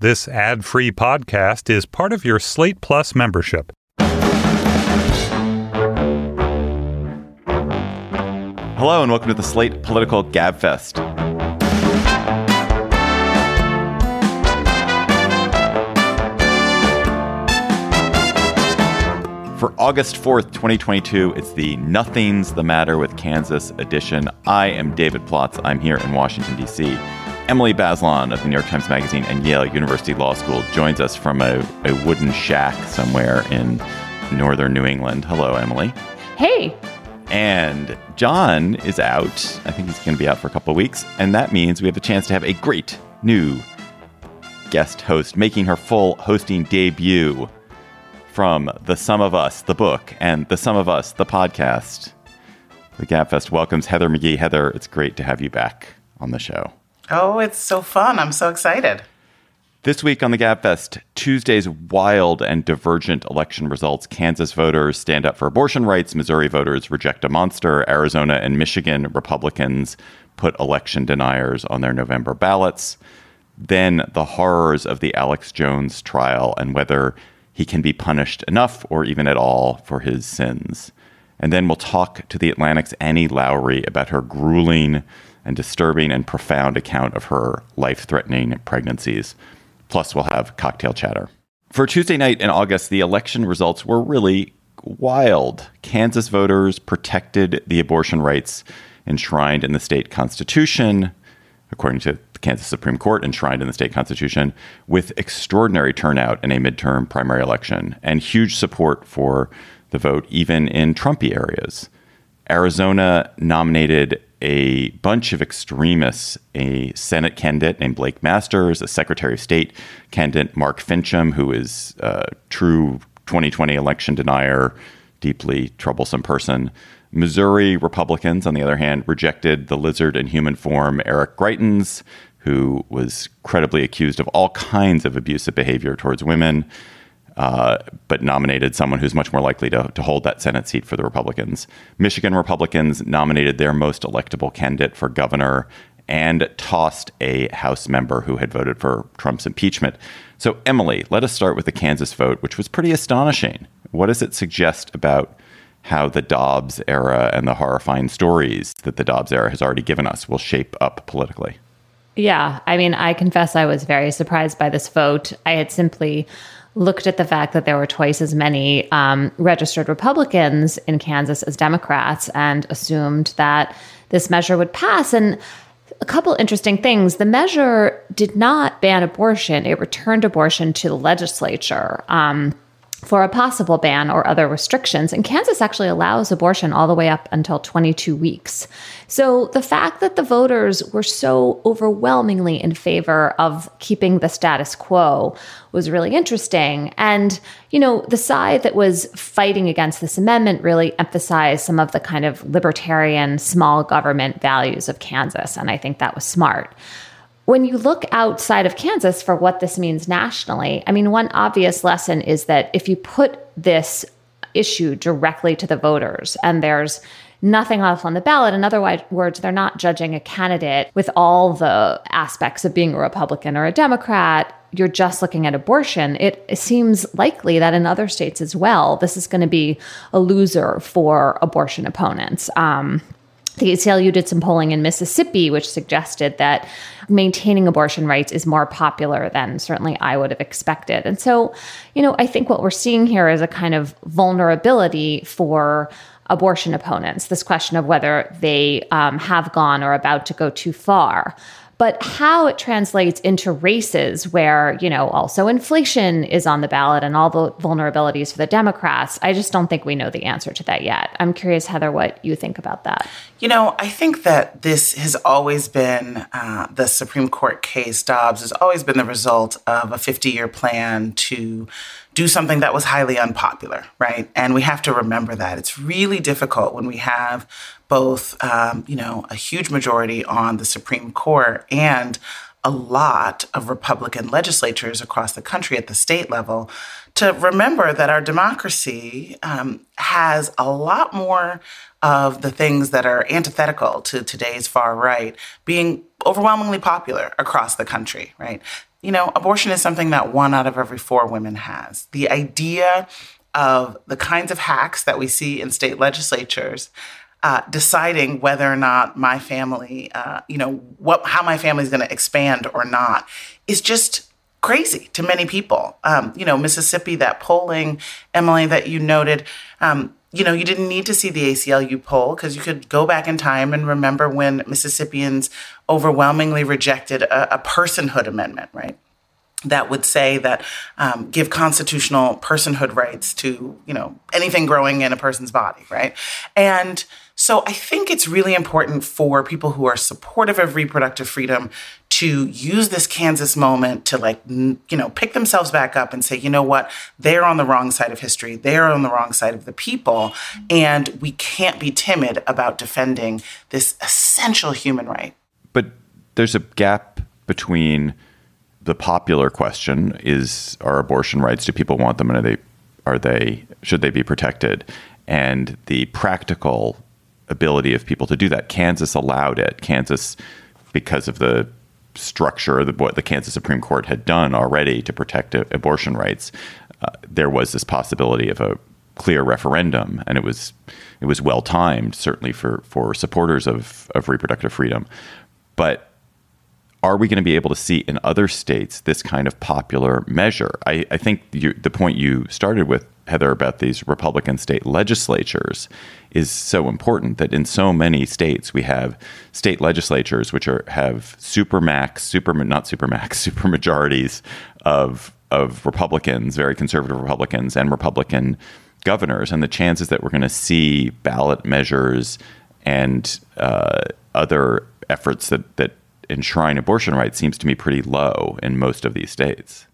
This ad free podcast is part of your Slate Plus membership. Hello, and welcome to the Slate Political Gabfest. For August 4th, 2022, it's the Nothing's the Matter with Kansas edition. I am David Plotz. I'm here in Washington, D.C. Emily Bazelon of the New York Times Magazine and Yale University Law School joins us from a, a wooden shack somewhere in northern New England. Hello, Emily. Hey. And John is out. I think he's going to be out for a couple of weeks. And that means we have a chance to have a great new guest host making her full hosting debut from The Sum of Us, the book, and The Sum of Us, the podcast. The Gabfest welcomes Heather McGhee. Heather, it's great to have you back on the show. Oh, it's so fun. I'm so excited. This week on the Gabfest, Tuesday's wild and divergent election results. Kansas voters stand up for abortion rights. Missouri voters reject a monster. Arizona and Michigan Republicans put election deniers on their November ballots. Then the horrors of the Alex Jones trial and whether he can be punished enough or even at all for his sins. And then we'll talk to the Atlantic's Annie Lowrey about her grueling and disturbing and profound account of her life threatening pregnancies. Plus, we'll have cocktail chatter. For Tuesday night in August, the election results were really wild. Kansas voters protected the abortion rights enshrined in the state constitution, according to the Kansas Supreme Court, enshrined in the state constitution, with extraordinary turnout in a midterm primary election and huge support for the vote, even in Trumpy areas. Arizona nominated a bunch of extremists, a Senate candidate named Blake Masters, a Secretary of State candidate, Mark Finchem, who is a true 2020 election denier, deeply troublesome person. Missouri Republicans, on the other hand, rejected the lizard in human form, Eric Greitens, who was credibly accused of all kinds of abusive behavior towards women uh, but nominated someone who's much more likely to, to hold that Senate seat for the Republicans. Michigan Republicans nominated their most electable candidate for governor and tossed a House member who had voted for Trump's impeachment. So, Emily, let us start with the Kansas vote, which was pretty astonishing. What does it suggest about how the Dobbs era and the horrifying stories that the Dobbs era has already given us will shape up politically? Yeah, I mean, I confess I was very surprised by this vote. I had simply looked at the fact that there were twice as many um, registered Republicans in Kansas as Democrats and assumed that this measure would pass. And a couple interesting things. The measure did not ban abortion, it returned abortion to the legislature. Um, for a possible ban or other restrictions. And Kansas actually allows abortion all the way up until 22 weeks. So the fact that the voters were so overwhelmingly in favor of keeping the status quo was really interesting. And, you know, the side that was fighting against this amendment really emphasized some of the kind of libertarian small government values of Kansas. And I think that was smart when you look outside of Kansas for what this means nationally, I mean, one obvious lesson is that if you put this issue directly to the voters and there's nothing else on the ballot. In other words, they're not judging a candidate with all the aspects of being a Republican or a Democrat. You're just looking at abortion. It, seems likely that in other states as well, this is going to be a loser for abortion opponents. Um, the ACLU did some polling in Mississippi, which suggested that maintaining abortion rights is more popular than certainly I would have expected. And so, you know, I think what we're seeing here is a kind of vulnerability for abortion opponents this question of whether they um, have gone or about to go too far but how it translates into races where, you know, also inflation is on the ballot and all the vulnerabilities for the Democrats, I just don't think we know the answer to that yet. I'm curious, Heather, what you think about that. You know, I think that this has always been uh, the Supreme Court case, Dobbs, has always been the result of a 50 year plan to do something that was highly unpopular, right? And we have to remember that. It's really difficult when we have both, um, you know, a huge majority on the Supreme Court and a lot of Republican legislatures across the country at the state level to remember that our democracy um, has a lot more of the things that are antithetical to today's far right being overwhelmingly popular across the country, right? you know, abortion is something that one out of every four women has. The idea of the kinds of hacks that we see in state legislatures uh, deciding whether or not my family, uh, you know, what how my family is going to expand or not, is just crazy to many people. Um, you know, Mississippi, that polling, Emily, that you noted. Um, you know, you didn't need to see the ACLU poll because you could go back in time and remember when Mississippians overwhelmingly rejected a, a personhood amendment, right? that would say that um, give constitutional personhood rights to you know anything growing in a person's body right and so i think it's really important for people who are supportive of reproductive freedom to use this kansas moment to like you know pick themselves back up and say you know what? They're on the wrong side of history. They're on the wrong side of the people. And we can't be timid about defending this essential human right. But there's a gap between the popular question is are abortion rights do people want them and are they are they should they be protected? And the practical ability of people to do that. Kansas allowed it. Kansas because of the structure of what the Kansas Supreme Court had done already to protect abortion rights uh, there was this possibility of a clear referendum and it was it was well timed certainly for for supporters of of reproductive freedom. But are we going to be able to see in other states this kind of popular measure? I, I think you, the point you started with, Heather, about these Republican state legislatures is so important that in so many states we have state legislatures which are have super max, super not super max, super majorities of of Republicans, very conservative Republicans, and Republican governors, and the chances that we're going to see ballot measures and uh, other efforts that that enshrine abortion rights seems to me pretty low in most of these states.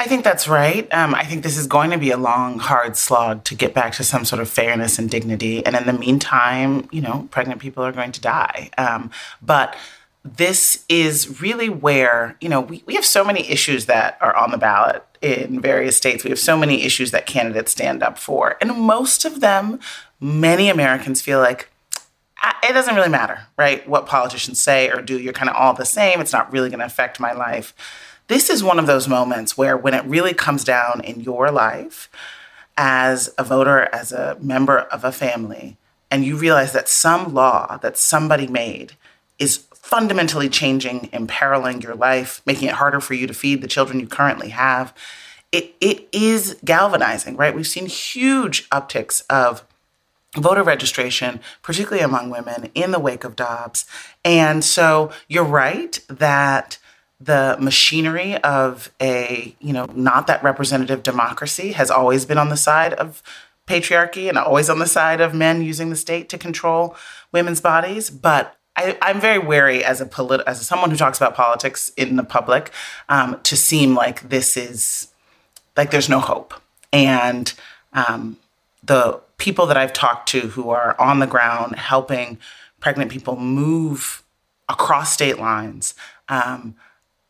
I think that's right. Um, I think this is going to be a long, hard slog to get back to some sort of fairness and dignity. And in the meantime, you know, pregnant people are going to die. Um, but this is really where, you know, we, we have so many issues that are on the ballot in various states. We have so many issues that candidates stand up for. And most of them, many Americans feel like it doesn't really matter, right? What politicians say or do, you're kind of all the same. It's not really going to affect my life. This is one of those moments where, when it really comes down in your life as a voter, as a member of a family, and you realize that some law that somebody made is fundamentally changing, imperiling your life, making it harder for you to feed the children you currently have, it, it is galvanizing, right? We've seen huge upticks of voter registration, particularly among women, in the wake of Dobbs. And so you're right that the machinery of a, you know, not that representative democracy has always been on the side of patriarchy and always on the side of men using the state to control women's bodies. But I, am very wary as a polit- as someone who talks about politics in the public um, to seem like this is like there's no hope. And um, the people that I've talked to who are on the ground helping pregnant people move across state lines, um,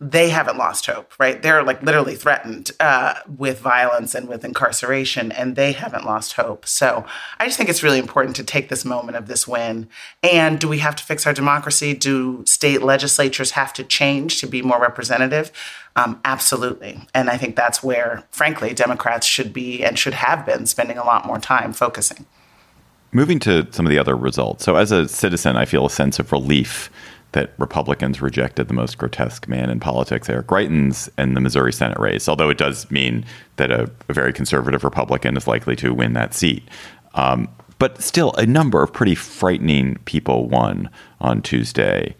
they haven't lost hope, right? They're like literally threatened uh, with violence and with incarceration, and they haven't lost hope. So I just think it's really important to take this moment of this win. And do we have to fix our democracy? Do state legislatures have to change to be more representative? Um, absolutely. And I think that's where, frankly, Democrats should be and should have been spending a lot more time focusing. Moving to some of the other results. So, as a citizen, I feel a sense of relief that Republicans rejected the most grotesque man in politics, Eric Greitens, in the Missouri Senate race, although it does mean that a, a very conservative Republican is likely to win that seat. Um, but still, a number of pretty frightening people won on Tuesday,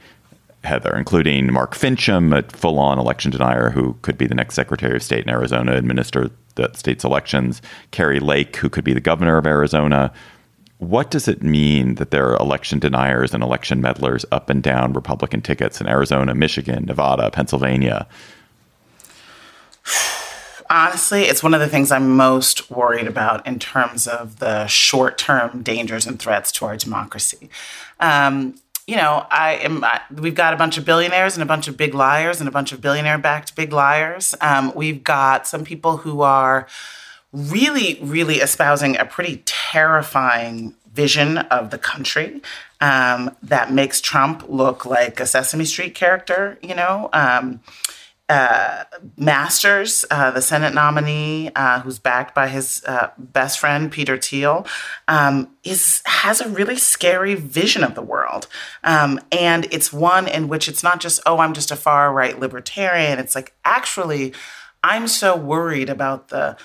Heather, including Mark Finchem, a full on election denier who could be the next Secretary of State in Arizona, administer the state's elections, Kari Lake, who could be the governor of Arizona, what does it mean that there are election deniers and election meddlers up and down Republican tickets in Arizona, Michigan, Nevada, Pennsylvania? Honestly, it's one of the things I'm most worried about in terms of the short term dangers and threats to our democracy. Um, you know, I am. I, we've got a bunch of billionaires and a bunch of big liars and a bunch of billionaire backed big liars. Um, we've got some people who are really, really espousing a pretty terrifying vision of the country um, that makes Trump look like a Sesame Street character, you know. Um, uh, Masters, uh, the Senate nominee, uh, who's backed by his uh, best friend Peter Thiel, um, is has a really scary vision of the world, um, and it's one in which it's not just oh I'm just a far right libertarian. It's like actually I'm so worried about the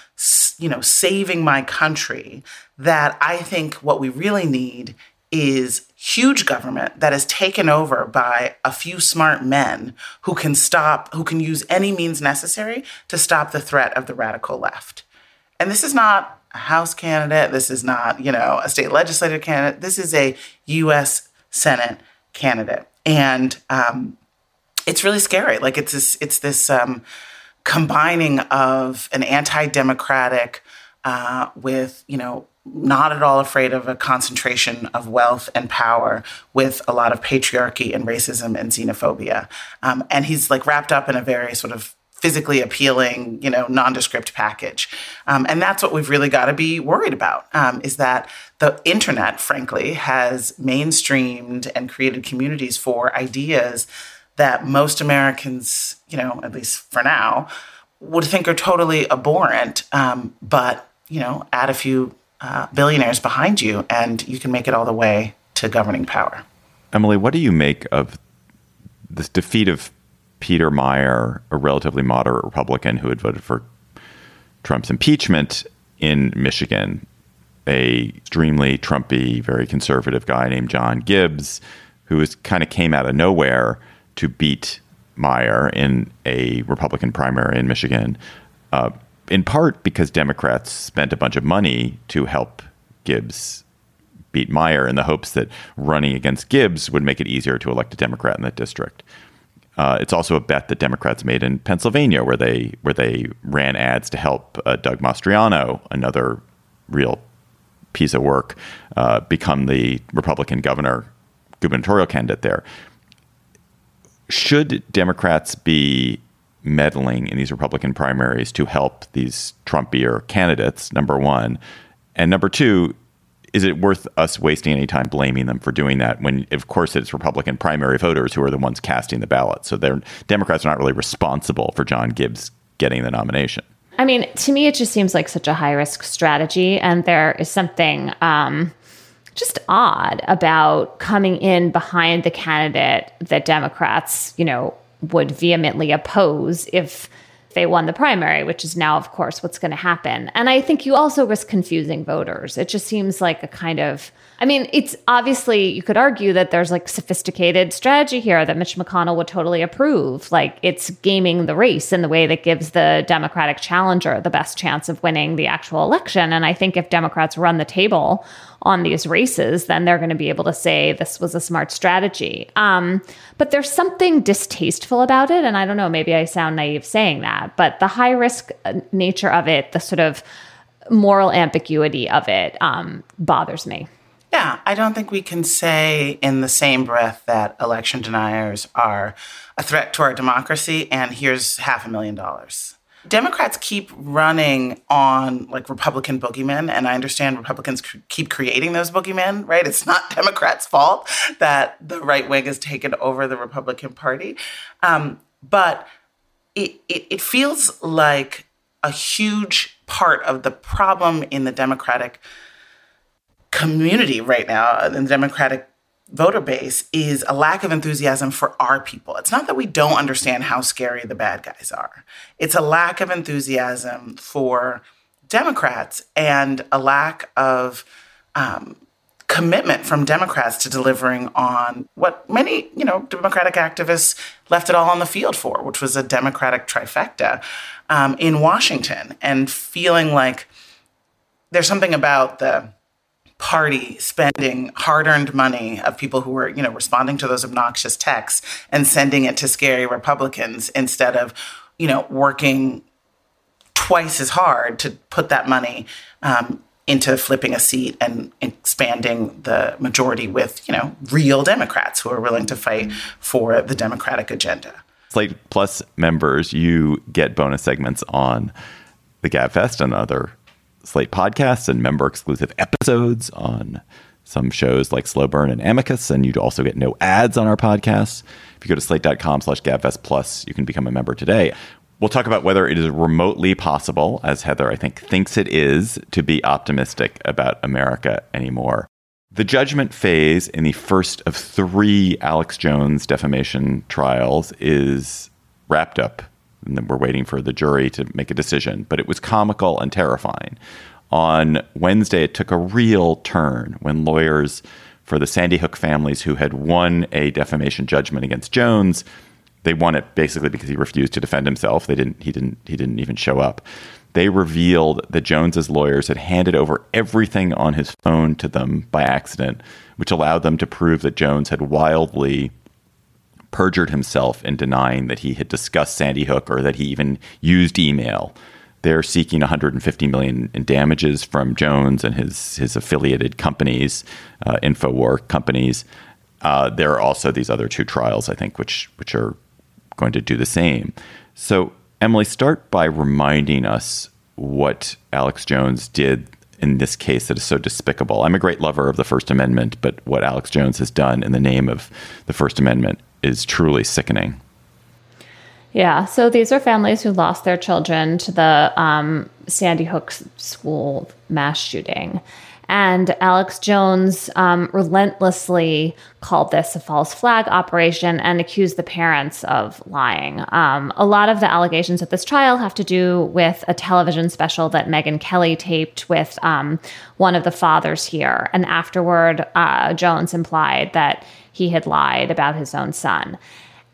you know saving my country that I think what we really need is huge government that is taken over by a few smart men who can stop, who can use any means necessary to stop the threat of the radical left. And this is not a House candidate. This is not, you know, a state legislative candidate. This is a U.S. Senate candidate, and um, it's really scary. Like it's this, it's this um, combining of an anti-democratic uh, with, you know, not at all afraid of a concentration of wealth and power with a lot of patriarchy and racism and xenophobia. Um, and he's like wrapped up in a very sort of physically appealing, you know, nondescript package. Um, and that's what we've really got to be worried about um, is that the internet, frankly, has mainstreamed and created communities for ideas that most Americans, you know, at least for now, would think are totally abhorrent. Um, but, you know, add a few uh, billionaires behind you, and you can make it all the way to governing power. Emily, what do you make of this defeat of Peter Meijer, a relatively moderate Republican who had voted for Trump's impeachment in Michigan? A extremely Trumpy, very conservative guy named John Gibbs, who kind of came out of nowhere to beat Meijer in a Republican primary in Michigan. Uh, in part because Democrats spent a bunch of money to help Gibbs beat Meijer in the hopes that running against Gibbs would make it easier to elect a Democrat in that district. Uh, it's also a bet that Democrats made in Pennsylvania, where they where they ran ads to help uh, Doug Mastriano, another real piece of work, uh, become the Republican governor gubernatorial candidate there. Should Democrats be meddling in these Republican primaries to help these Trumpier candidates, number one. And number two, is it worth us wasting any time blaming them for doing that when, of course, it's Republican primary voters who are the ones casting the ballot? So they're, Democrats are not really responsible for John Gibbs getting the nomination. I mean, to me, it just seems like such a high risk strategy. And there is something um, just odd about coming in behind the candidate that Democrats, you know, would vehemently oppose if they won the primary, which is now, of course, what's going to happen. And I think you also risk confusing voters. It just seems like a kind of, I mean, it's obviously, you could argue that there's like sophisticated strategy here that Mitch McConnell would totally approve. Like it's gaming the race in the way that gives the Democratic challenger the best chance of winning the actual election. And I think if Democrats run the table on these races, then they're going to be able to say this was a smart strategy. Um, but there's something distasteful about it. And I don't know, maybe I sound naive saying that, but the high risk uh, nature of it, the sort of moral ambiguity of it um, bothers me. Yeah, I don't think we can say in the same breath that election deniers are a threat to our democracy and here's half a million dollars. Democrats keep running on like Republican boogeymen, and I understand Republicans cr- keep creating those boogeymen, right? It's not Democrats' fault that the right wing has taken over the Republican Party. Um, but it, it, it feels like a huge part of the problem in the Democratic community right now, in the Democratic voter base is a lack of enthusiasm for our people. It's not that we don't understand how scary the bad guys are, it's a lack of enthusiasm for Democrats and a lack of um, commitment from Democrats to delivering on what many, you know, Democratic activists left it all on the field for, which was a Democratic trifecta um, in Washington, and feeling like there's something about the party spending hard-earned money of people who were, you know, responding to those obnoxious texts and sending it to scary Republicans instead of, you know, working twice as hard to put that money um, into flipping a seat and expanding the majority with, you know, real Democrats who are willing to fight for the Democratic agenda. Slate Plus members, you get bonus segments on the Gabfest and other Slate podcasts and member exclusive episodes on some shows like Slow Burn and Amicus, and you'd also get no ads on our podcasts. If you go to slate.com slash gabfest plus, you can become a member today. We'll talk about whether it is remotely possible, as Heather, I think, thinks it is, to be optimistic about America anymore. The judgment phase in the first of three Alex Jones defamation trials is wrapped up. And then we're waiting for the jury to make a decision. But it was comical and terrifying. On Wednesday, it took a real turn when lawyers for the Sandy Hook families who had won a defamation judgment against Jones they won it basically because he refused to defend himself. They didn't. He didn't. He didn't even show up. They revealed that Jones's lawyers had handed over everything on his phone to them by accident, which allowed them to prove that Jones had wildly perjured himself in denying that he had discussed Sandy Hook or that he even used email. They're seeking 150 million in damages from Jones and his his affiliated companies, uh, Infowar companies. Uh, there are also these other two trials, I think, which which are going to do the same. So, Emily, start by reminding us what Alex Jones did in this case that is so despicable. I'm a great lover of the First Amendment, but what Alex Jones has done in the name of the First Amendment is truly sickening. Yeah, so these are families who lost their children to the um, Sandy Hook school mass shooting. And Alex Jones um, relentlessly called this a false flag operation and accused the parents of lying. Um, a lot of the allegations at this trial have to do with a television special that Megyn Kelly taped with um, one of the fathers here. And afterward, uh, Jones implied that he had lied about his own son.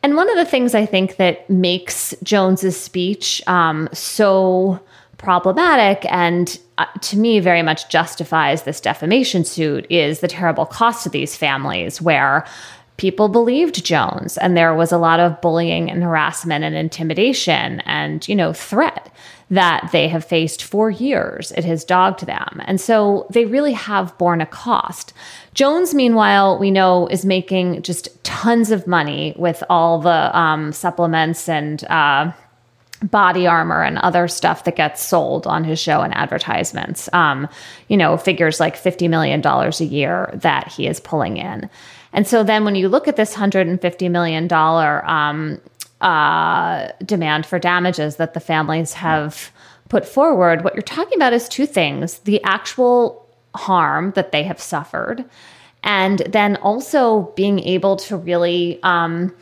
And one of the things I think that makes Jones's speech um, so problematic and uh, to me very much justifies this defamation suit is the terrible cost to these families where people believed Jones and there was a lot of bullying and harassment and intimidation and you know threat that they have faced for years it has dogged them and so they really have borne a cost Jones meanwhile we know is making just tons of money with all the um, supplements and uh, body armor and other stuff that gets sold on his show and advertisements. Um, you know, figures like $50 million a year that he is pulling in. And so then when you look at this $150 million um, uh, demand for damages that the families have put forward, what you're talking about is two things the actual harm that they have suffered, and then also being able to really. Um,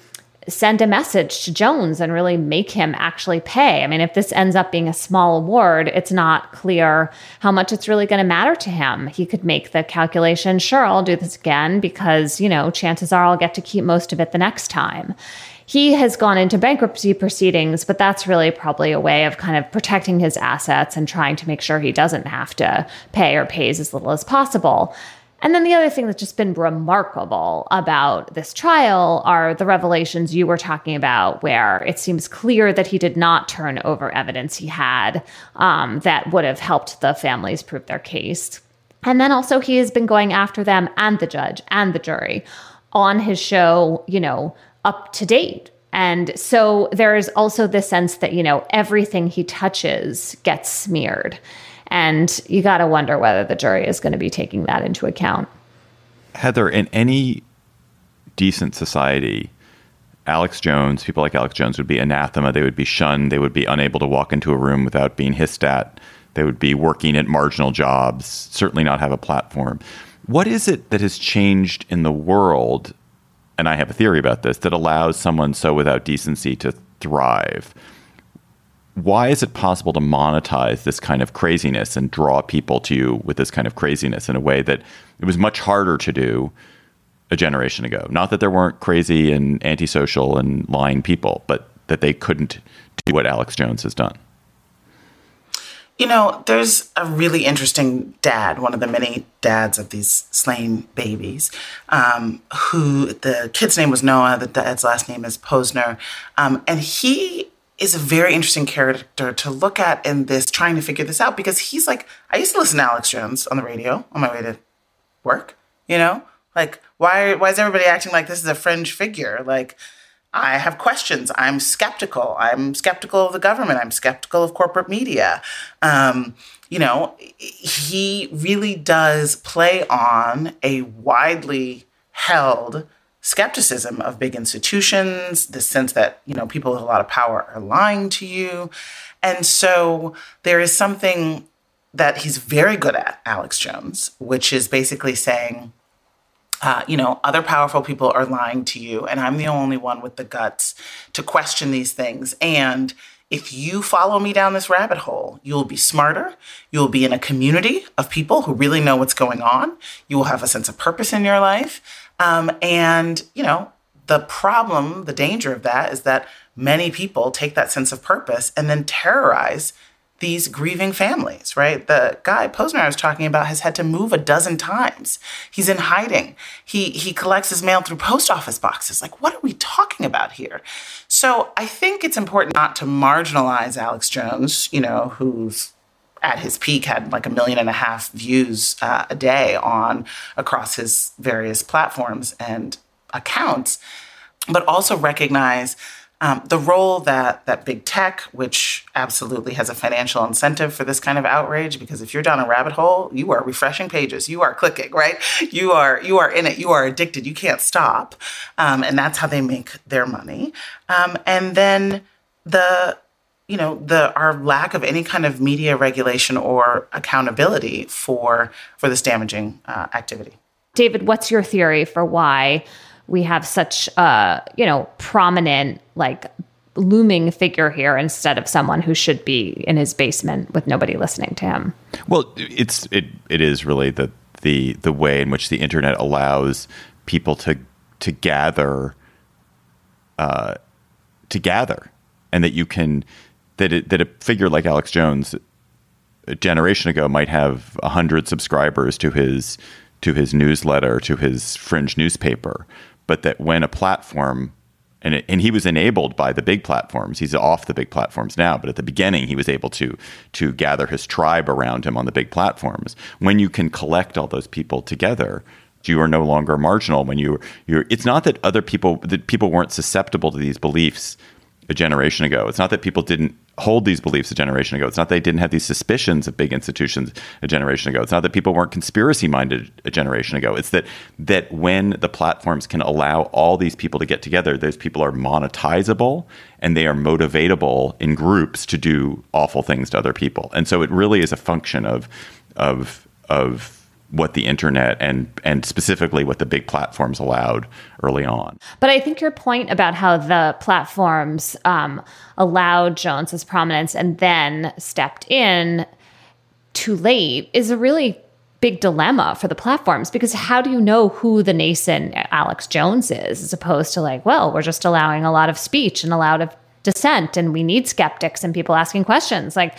send a message to Jones and really make him actually pay. I mean, if this ends up being a small award, it's not clear how much it's really going to matter to him. He could make the calculation, sure, I'll do this again because, you know, chances are I'll get to keep most of it the next time. He has gone into bankruptcy proceedings, but that's really probably a way of kind of protecting his assets and trying to make sure he doesn't have to pay or pays as little as possible. And then the other thing that's just been remarkable about this trial are the revelations you were talking about, where it seems clear that he did not turn over evidence he had um, that would have helped the families prove their case. And then also, he has been going after them and the judge and the jury on his show, you know, up to date. And so there is also the sense that, you know, everything he touches gets smeared. And you got to wonder whether the jury is going to be taking that into account. Heather, in any decent society, Alex Jones, people like Alex Jones would be anathema. They would be shunned. They would be unable to walk into a room without being hissed at. They would be working at marginal jobs, certainly not have a platform. What is it that has changed in the world? And I have a theory about this that allows someone so without decency to thrive why is it possible to monetize this kind of craziness and draw people to you with this kind of craziness in a way that it was much harder to do a generation ago? Not that there weren't crazy and antisocial and lying people, but that they couldn't do what Alex Jones has done. You know, there's a really interesting dad, one of the many dads of these slain babies, um, who the kid's name was Noah, the dad's last name is Pozner. Um, and he is a very interesting character to look at in this trying to figure this out because he's like I used to listen to Alex Jones on the radio on my way to work, you know? Like why why is everybody acting like this is a fringe figure? Like I have questions. I'm skeptical. I'm skeptical of the government. I'm skeptical of corporate media. Um, you know, he really does play on a widely held skepticism of big institutions, the sense that, you know, people with a lot of power are lying to you. And so there is something that he's very good at, Alex Jones, which is basically saying, uh, you know, other powerful people are lying to you, and I'm the only one with the guts to question these things. And if you follow me down this rabbit hole, you'll be smarter. You'll be in a community of people who really know what's going on. You will have a sense of purpose in your life. Um, and, you know, the problem, the danger of that is that many people take that sense of purpose and then terrorize these grieving families, right? The guy Pozner I was talking about has had to move a dozen times. He's in hiding. He he collects his mail through post office boxes. Like, what are we talking about here? So I think it's important not to marginalize Alex Jones, you know, who's at his peak had like a million and a half views uh, a day on across his various platforms and accounts, but also recognize um, the role that that big tech, which absolutely has a financial incentive for this kind of outrage, because if you're down a rabbit hole, you are refreshing pages, you are clicking, right? You are you are in it, you are addicted, you can't stop, um, and that's how they make their money. Um, and then the you know the our lack of any kind of media regulation or accountability for for this damaging uh, activity. David, what's your theory for why? We have such a you know prominent like looming figure here instead of someone who should be in his basement with nobody listening to him. Well, it's it it is really the the the way in which the internet allows people to to gather uh, to gather and that you can that it, that a figure like Alex Jones a generation ago might have a hundred subscribers to his to his newsletter to his fringe newspaper but that when a platform and, it, and he was enabled by the big platforms. He's off the big platforms now, but at the beginning, he was able to to gather his tribe around him on the big platforms. When you can collect all those people together, you are no longer marginal. When you you're, it's not that other people that people weren't susceptible to these beliefs a generation ago. It's not that people didn't hold these beliefs a generation ago. It's not that they didn't have these suspicions of big institutions a generation ago. It's not that people weren't conspiracy minded a generation ago. It's that that when the platforms can allow all these people to get together, those people are monetizable and they are motivatable in groups to do awful things to other people. And so it really is a function of of of what the internet and and specifically what the big platforms allowed early on. But I think your point about how the platforms um, allowed Jones's prominence and then stepped in too late is a really big dilemma for the platforms because how do you know who the nascent Alex Jones is as opposed to like, well, we're just allowing a lot of speech and a lot of dissent and we need skeptics and people asking questions like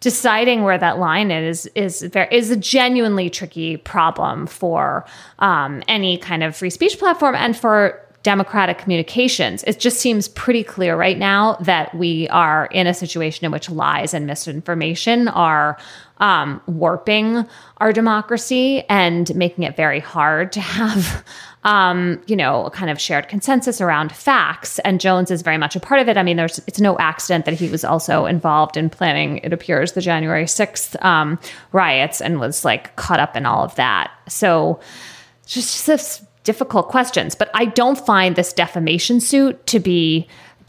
deciding where that line is is very, is a genuinely tricky problem for um, any kind of free speech platform and for democratic communications. It just seems pretty clear right now that we are in a situation in which lies and misinformation are um, warping our democracy and making it very hard to have um, you know, kind of shared consensus around facts. And Jones is very much a part of it. I mean, there's it's no accident that he was also involved in planning, it appears, the January 6th um, riots and was like caught up in all of that. So just this difficult questions. But I don't find this defamation suit to be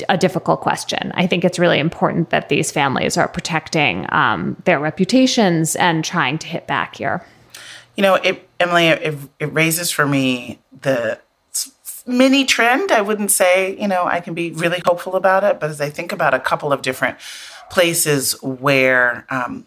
a difficult question. I think it's really important that these families are protecting um, their reputations and trying to hit back here. You know, it, Emily, it, it raises for me the mini trend. I wouldn't say, you know, I can be really hopeful about it, but as I think about a couple of different places where um,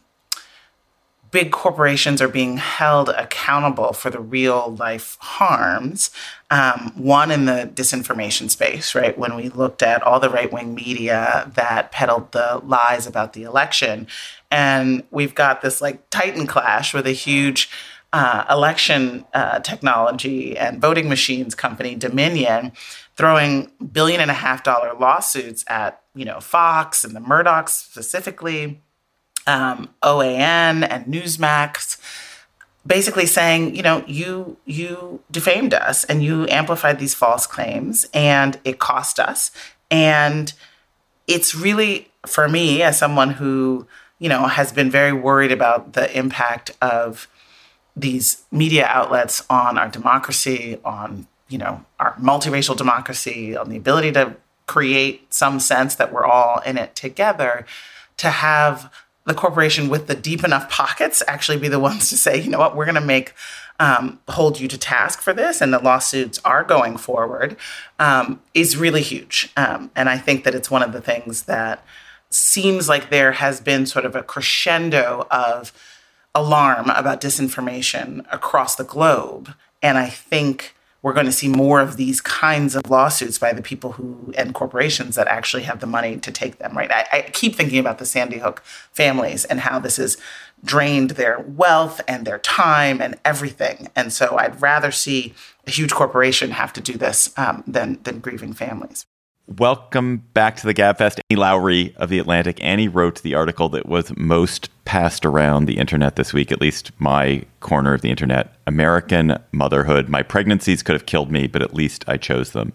big corporations are being held accountable for the real life harms. Um, one in the disinformation space, right? When we looked at all the right wing media that peddled the lies about the election. And we've got this like Titan clash with a huge uh, election uh, technology and voting machines company Dominion throwing billion and a half dollar lawsuits at you know Fox and the Murdochs specifically, um, OAN and Newsmax. basically saying, you know, you you defamed us and you amplified these false claims and it cost us. And it's really for me as someone who, you know, has been very worried about the impact of these media outlets on our democracy, on, you know, our multiracial democracy, on the ability to create some sense that we're all in it together, to have the corporation with the deep enough pockets actually be the ones to say, you know what, we're going to make um, hold you to task for this, and the lawsuits are going forward, um, is really huge. Um, and I think that it's one of the things that seems like there has been sort of a crescendo of alarm about disinformation across the globe. And I think we're going to see more of these kinds of lawsuits by the people who and corporations that actually have the money to take them right? I, I, keep thinking about the sandy hook families and how this has drained their wealth and their time and everything. And so i'd rather see a huge corporation have to do this um, than than grieving families Welcome back to the Gabfest. Annie Lowrey of The Atlantic. Annie wrote the article that was most passed around the internet this week, at least my corner of the internet. American Motherhood. My pregnancies could have killed me, but at least I chose them.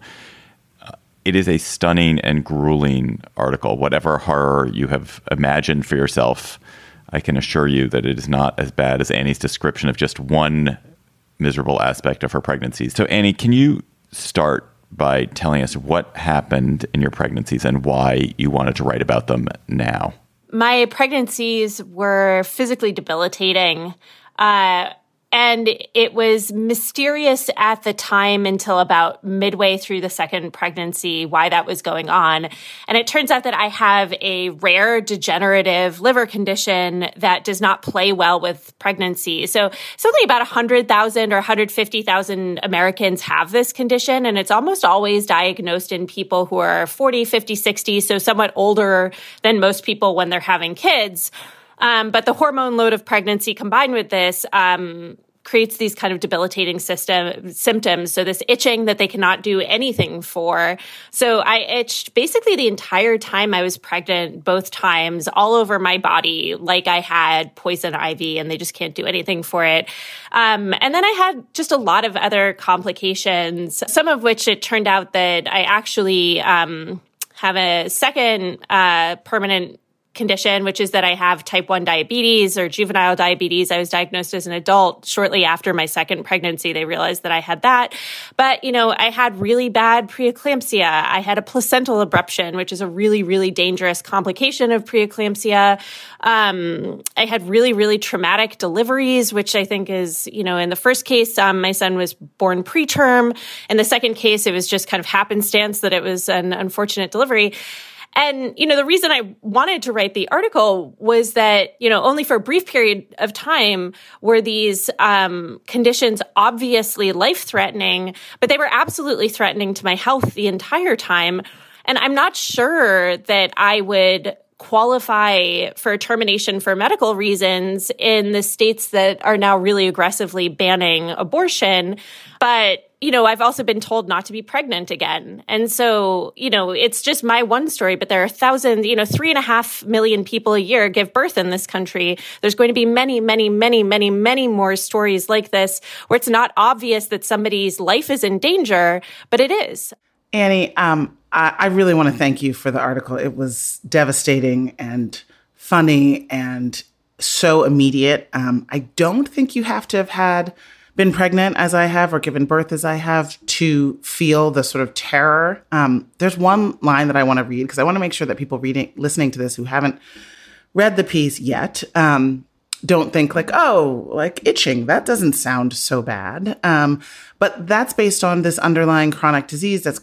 Uh, it is a stunning and grueling article. Whatever horror you have imagined for yourself, I can assure you that it is not as bad as Annie's description of just one miserable aspect of her pregnancies. So, Annie, can you start by telling us what happened in your pregnancies and why you wanted to write about them now. My pregnancies were physically debilitating. Uh, and it was mysterious at the time until about midway through the second pregnancy why that was going on. And it turns out that I have a rare degenerative liver condition that does not play well with pregnancy. So something about 100,000 or 150,000 Americans have this condition. And it's almost always diagnosed in people who are 40, 50, 60. So somewhat older than most people when they're having kids. Um, but the hormone load of pregnancy combined with this um, creates these kind of debilitating system symptoms. So this itching that they cannot do anything for. So I itched basically the entire time I was pregnant, both times, all over my body, like I had poison ivy, and they just can't do anything for it. Um, and then I had just a lot of other complications, some of which it turned out that I actually um, have a second uh, permanent condition, which is that I have type 1 diabetes or juvenile diabetes. I was diagnosed as an adult shortly after my second pregnancy. They realized that I had that. But, you know, I had really bad preeclampsia. I had a placental abruption, which is a really, really dangerous complication of preeclampsia. Um, I had really, really traumatic deliveries, which I think is, you know, in the first case, um, my son was born preterm. In the second case, it was just kind of happenstance that it was an unfortunate delivery. And, you know, the reason I wanted to write the article was that, you know, only for a brief period of time were these um, conditions obviously life threatening, but they were absolutely threatening to my health the entire time. And I'm not sure that I would qualify for termination for medical reasons in the states that are now really aggressively banning abortion. But you know, I've also been told not to be pregnant again. And so, you know, it's just my one story, but there are thousands, you know, three and a half million people a year give birth in this country. There's going to be many, many, many, many, many more stories like this where it's not obvious that somebody's life is in danger, but it is. Annie, um, I, I really want to thank you for the article. It was devastating and funny and so immediate. Um, I don't think you have to have had been pregnant as I have or given birth as I have to feel the sort of terror. Um, there's one line that I want to read because I want to make sure that people reading, listening to this who haven't read the piece yet, um, don't think like, oh, like itching. That doesn't sound so bad. Um, but that's based on this underlying chronic disease that's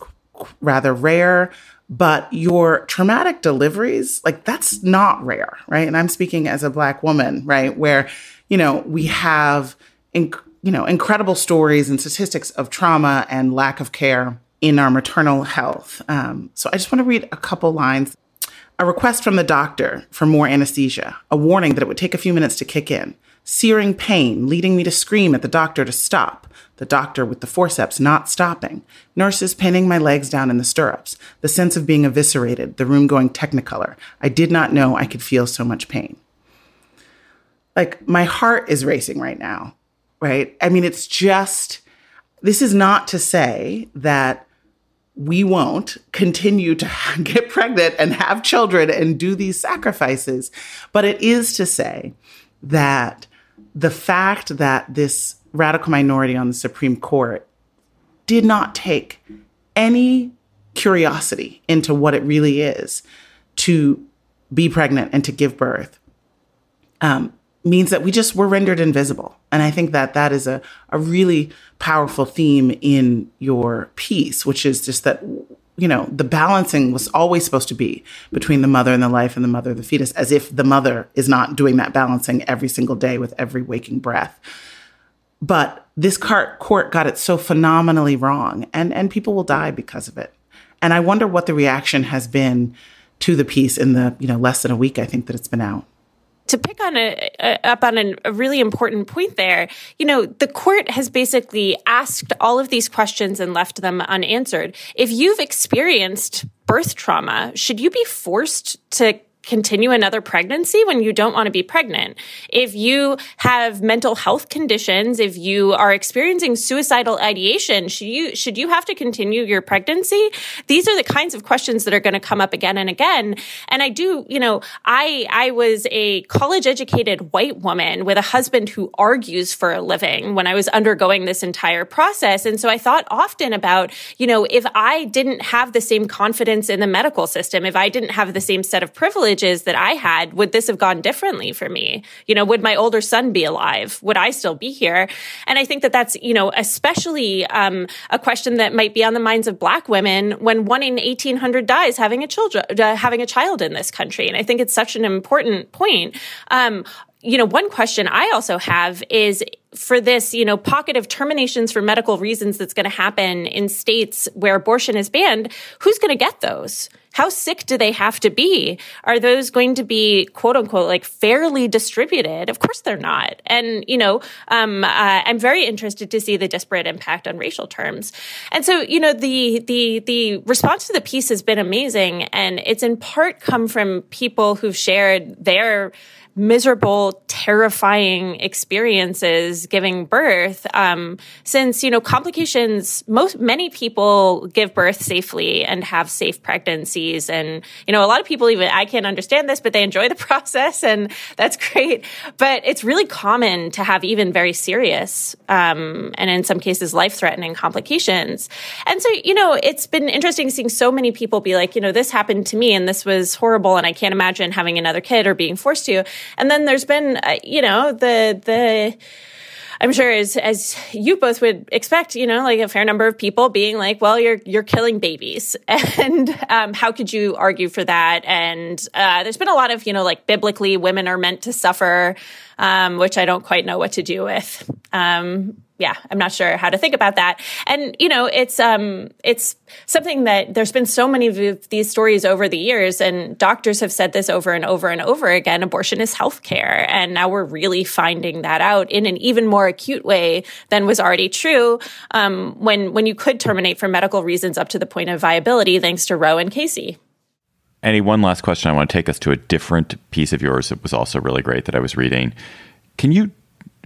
rather rare. But your traumatic deliveries, like that's not rare, right? And I'm speaking as a Black woman, right? Where, you know, we have inc- you know, incredible stories and statistics of trauma and lack of care in our maternal health. Um, so I just want to read a couple lines. A request from the doctor for more anesthesia, a warning that it would take a few minutes to kick in, searing pain leading me to scream at the doctor to stop, the doctor with the forceps not stopping, nurses pinning my legs down in the stirrups, the sense of being eviscerated, the room going technicolor. I did not know I could feel so much pain. Like my heart is racing right now right? I mean, it's just, this is not to say that we won't continue to get pregnant and have children and do these sacrifices, but it is to say that the fact that this radical minority on the Supreme Court did not take any curiosity into what it really is to be pregnant and to give birth um, means that we just were rendered invisible. And I think that that is a, a really powerful theme in your piece, which is just that, you know, the balancing was always supposed to be between the mother and the life and the mother of the fetus, as if the mother is not doing that balancing every single day with every waking breath. But this court got it so phenomenally wrong, and, and people will die because of it. And I wonder what the reaction has been to the piece in the, you know, less than a week I think that it's been out to pick on a, a up on a, a, really important point there, you know, the court has basically asked all of these questions and left them unanswered. If you've experienced birth trauma, should you be forced to continue another pregnancy when you don't want to be pregnant. If you have mental health conditions, if you are experiencing suicidal ideation, should you should you have to continue your pregnancy? These are the kinds of questions that are going to come up again and again. And I do, you know, I I was a college educated white woman with a husband who argues for a living when I was undergoing this entire process. And so I thought often about, you know, if I didn't have the same confidence in the medical system, if I didn't have the same set of privileges privileges that I had, would this have gone differently for me? You know, would my older son be alive? Would I still be here? And I think that that's, you know, especially um, a question that might be on the minds of Black women when one in 1800 dies having a children, uh, having a child in this country. And I think it's such an important point. Um, you know, one question I also have is for this, you know, pocket of terminations for medical reasons that's going to happen in states where abortion is banned, who's going to get those? How sick do they have to be? Are those going to be quote unquote like fairly distributed? Of course they're not. And, you know, um, uh, I'm very interested to see the disparate impact on racial terms. And so, you know, the, the, the response to the piece has been amazing. And it's in part come from people who've shared their miserable, terrifying experiences giving birth. Um, since you know complications, most many people give birth safely and have safe pregnancies, and you know a lot of people even I can't understand this, but they enjoy the process, and that's great. But it's really common to have even very serious um, and in some cases life threatening complications. And so you know it's been interesting seeing so many people be like, you know, this happened to me, and this was horrible, and I can't imagine having another kid or being forced to. And then there's been, uh, you know, the the. I'm sure as as you both would expect, you know, like a fair number of people being like, "Well, you're you're killing babies," and um, how could you argue for that? And uh, there's been a lot of, you know, like biblically, women are meant to suffer, um, which I don't quite know what to do with. Um, yeah, I'm not sure how to think about that. And you know, it's um it's something that there's been so many of these stories over the years and doctors have said this over and over and over again, abortion is healthcare. And now we're really finding that out in an even more acute way than was already true um, when when you could terminate for medical reasons up to the point of viability thanks to Roe and Casey. Annie, one last question. I want to take us to a different piece of yours that was also really great that I was reading. Can you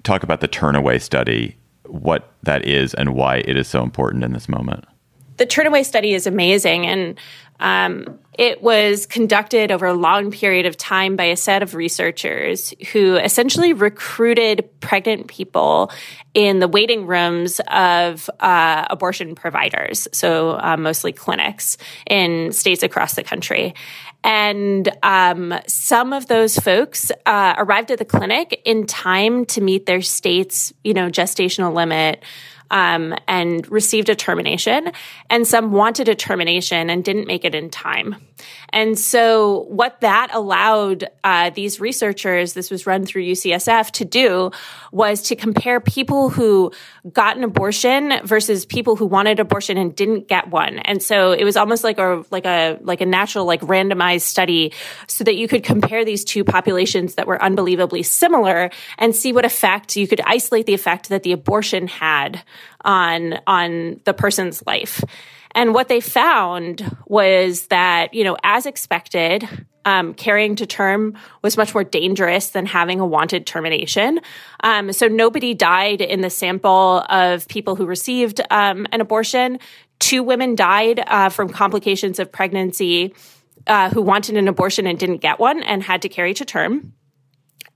talk about the Turnaway study what that is and why it is so important in this moment. The Turnaway study is amazing, and um, it was conducted over a long period of time by a set of researchers who essentially recruited pregnant people in the waiting rooms of uh, abortion providers, so uh, mostly clinics in states across the country. And um, some of those folks uh, arrived at the clinic in time to meet their state's, you know, gestational limit um, and received a termination, and some wanted a termination and didn't make it in time. And so, what that allowed uh, these researchers, this was run through UCSF, to do was to compare people who got an abortion versus people who wanted abortion and didn't get one. And so, it was almost like a like a like a natural like randomized study, so that you could compare these two populations that were unbelievably similar and see what effect you could isolate the effect that the abortion had on on the person's life. And what they found was that, you know, as expected, um, carrying to term was much more dangerous than having a wanted termination. Um, so nobody died in the sample of people who received um, an abortion. Two women died uh, from complications of pregnancy uh, who wanted an abortion and didn't get one and had to carry to term.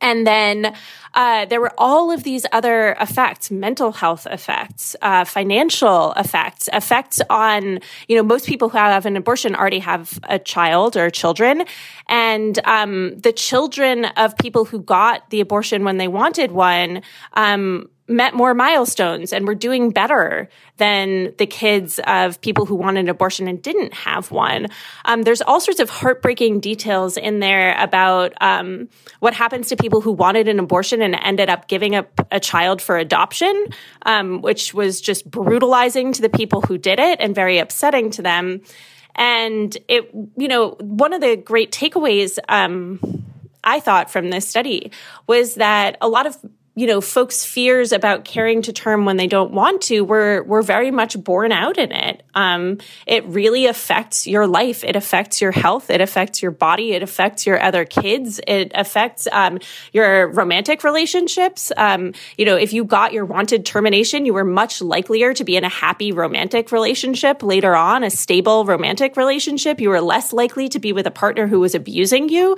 And then uh, there were all of these other effects, mental health effects, uh, financial effects, effects on, you know, most people who have an abortion already have a child or children. And um, the children of people who got the abortion when they wanted one, um, met more milestones and were doing better than the kids of people who wanted an abortion and didn't have one. Um, there's all sorts of heartbreaking details in there about um, what happens to people who wanted an abortion and ended up giving up a child for adoption, um, which was just brutalizing to the people who did it and very upsetting to them. And it, you know, one of the great takeaways um, I thought from this study was that a lot of you know, folks' fears about carrying to term when they don't want to were were very much borne out in it. Um, it really affects your life. It affects your health. It affects your body. It affects your other kids. It affects um, your romantic relationships. Um, you know, if you got your wanted termination, you were much likelier to be in a happy romantic relationship later on, a stable romantic relationship. You were less likely to be with a partner who was abusing you.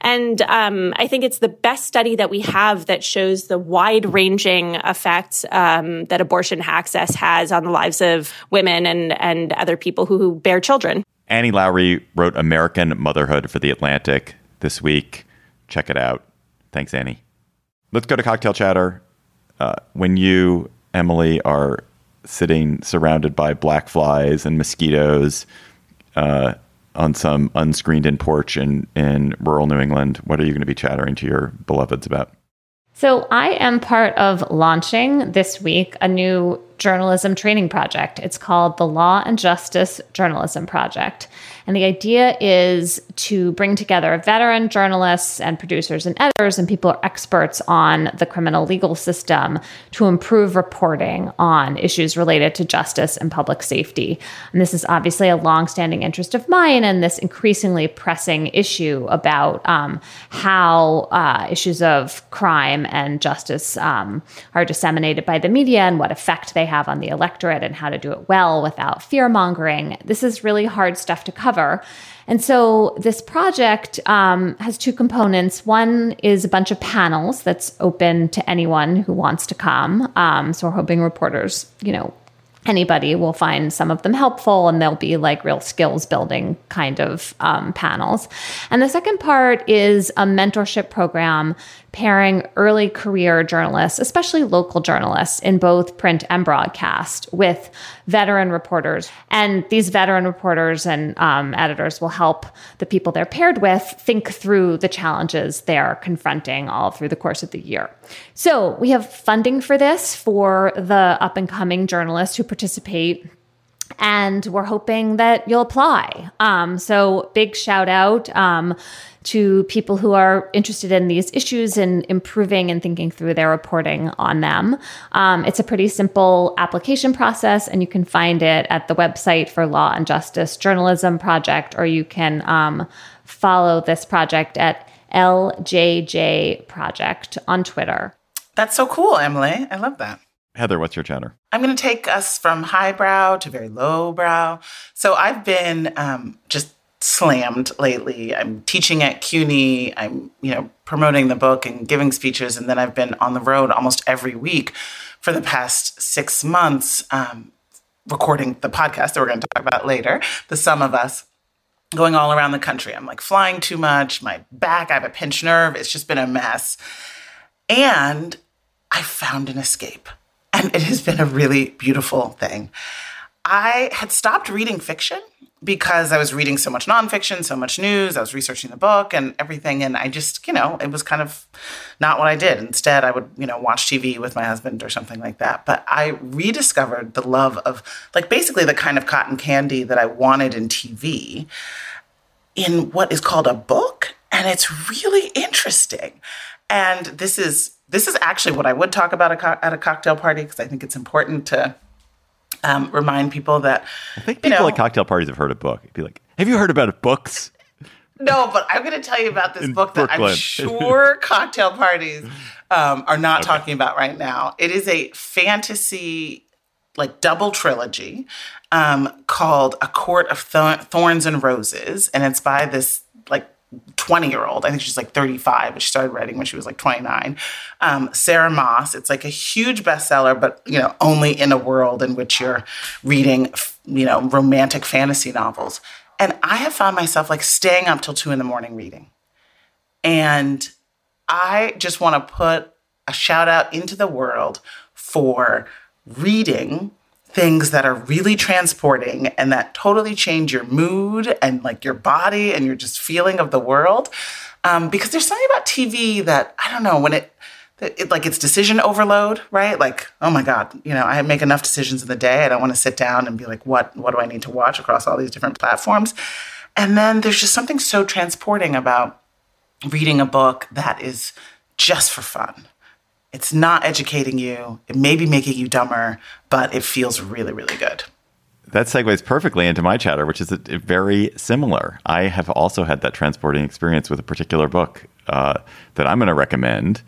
And um, I think it's the best study that we have that shows the wide ranging effects um, that abortion access has on the lives of women and, and other people who, who bear children. Annie Lowrey wrote American Motherhood for The Atlantic this week. Check it out. Thanks, Annie. Let's go to cocktail chatter. Uh, when you, Emily, are sitting surrounded by black flies and mosquitoes uh, on some unscreened in porch in, in rural New England, what are you going to be chattering to your beloveds about? So, I am part of launching this week a new journalism training project. It's called the Law and Justice Journalism Project. And the idea is to bring together veteran journalists and producers and editors and people are experts on the criminal legal system to improve reporting on issues related to justice and public safety. And this is obviously a longstanding interest of mine and this increasingly pressing issue about um, how uh, issues of crime and justice um, are disseminated by the media and what effect they have on the electorate and how to do it well without fear mongering. This is really hard stuff to cover. And so this project um, has two components. One is a bunch of panels that's open to anyone who wants to come. Um, so we're hoping reporters, you know, anybody will find some of them helpful and they'll be like real skills building kind of um, panels. And the second part is a mentorship program pairing early career journalists, especially local journalists in both print and broadcast, with veteran reporters. And these veteran reporters and um, editors will help the people they're paired with think through the challenges they're confronting all through the course of the year. So we have funding for this for the up and coming journalists who participate and we're hoping that you'll apply. Um, so, big shout out um, to people who are interested in these issues and improving and thinking through their reporting on them. Um, it's a pretty simple application process, and you can find it at the website for Law and Justice Journalism Project, or you can um, follow this project at LJJ Project on Twitter. That's so cool, Emily. I love that. Heather, what's your chatter? I'm going to take us from highbrow to very lowbrow. So I've been um, just slammed lately. I'm teaching at CUNY. I'm, you know, promoting the book and giving speeches, and then I've been on the road almost every week for the past six months, um, recording the podcast that we're going to talk about later. The sum of us going all around the country. I'm like flying too much. My back, I have a pinched nerve. It's just been a mess, and I found an escape, and it has been a really beautiful thing. I had stopped reading fiction because I was reading so much nonfiction, so much news. I was researching the book and everything. And I just, you know, it was kind of not what I did. Instead, I would, you know, watch TV with my husband or something like that. But I rediscovered the love of, like, basically the kind of cotton candy that I wanted in TV in what is called a book. And it's really interesting. And this is this is actually what I would talk about at a cocktail party because I think it's important to um, remind people that I think people know, at cocktail parties have heard a book. It'd be like, have you heard about books? No, but I'm going to tell you about this book that I'm sure cocktail parties um, are not okay. talking about right now. It is a fantasy, like double trilogy um, called A Court of Thorns and Roses. And it's by this like 20 year old. I think she's like 35, but she started writing when she was like 29. Um, Sarah Maas. It's like a huge bestseller, but you know, only in a world in which you're reading, you know, romantic fantasy novels. And I have found myself like staying up till two in the morning reading. And I just want to put a shout out into the world for reading things that are really transporting and that totally change your mood and like your body and your just feeling of the world. Um, because there's something about TV that I don't know when it, it, like it's decision overload, right? Like, oh my God, you know, I make enough decisions in the day. I don't want to sit down and be like, what, what do I need to watch across all these different platforms? And then there's just something so transporting about reading a book that is just for fun. It's not educating you. It may be making you dumber, but it feels really, really good. That segues perfectly into my chatter, which is a, a very similar. I have also had that transporting experience with a particular book uh, that I'm going to recommend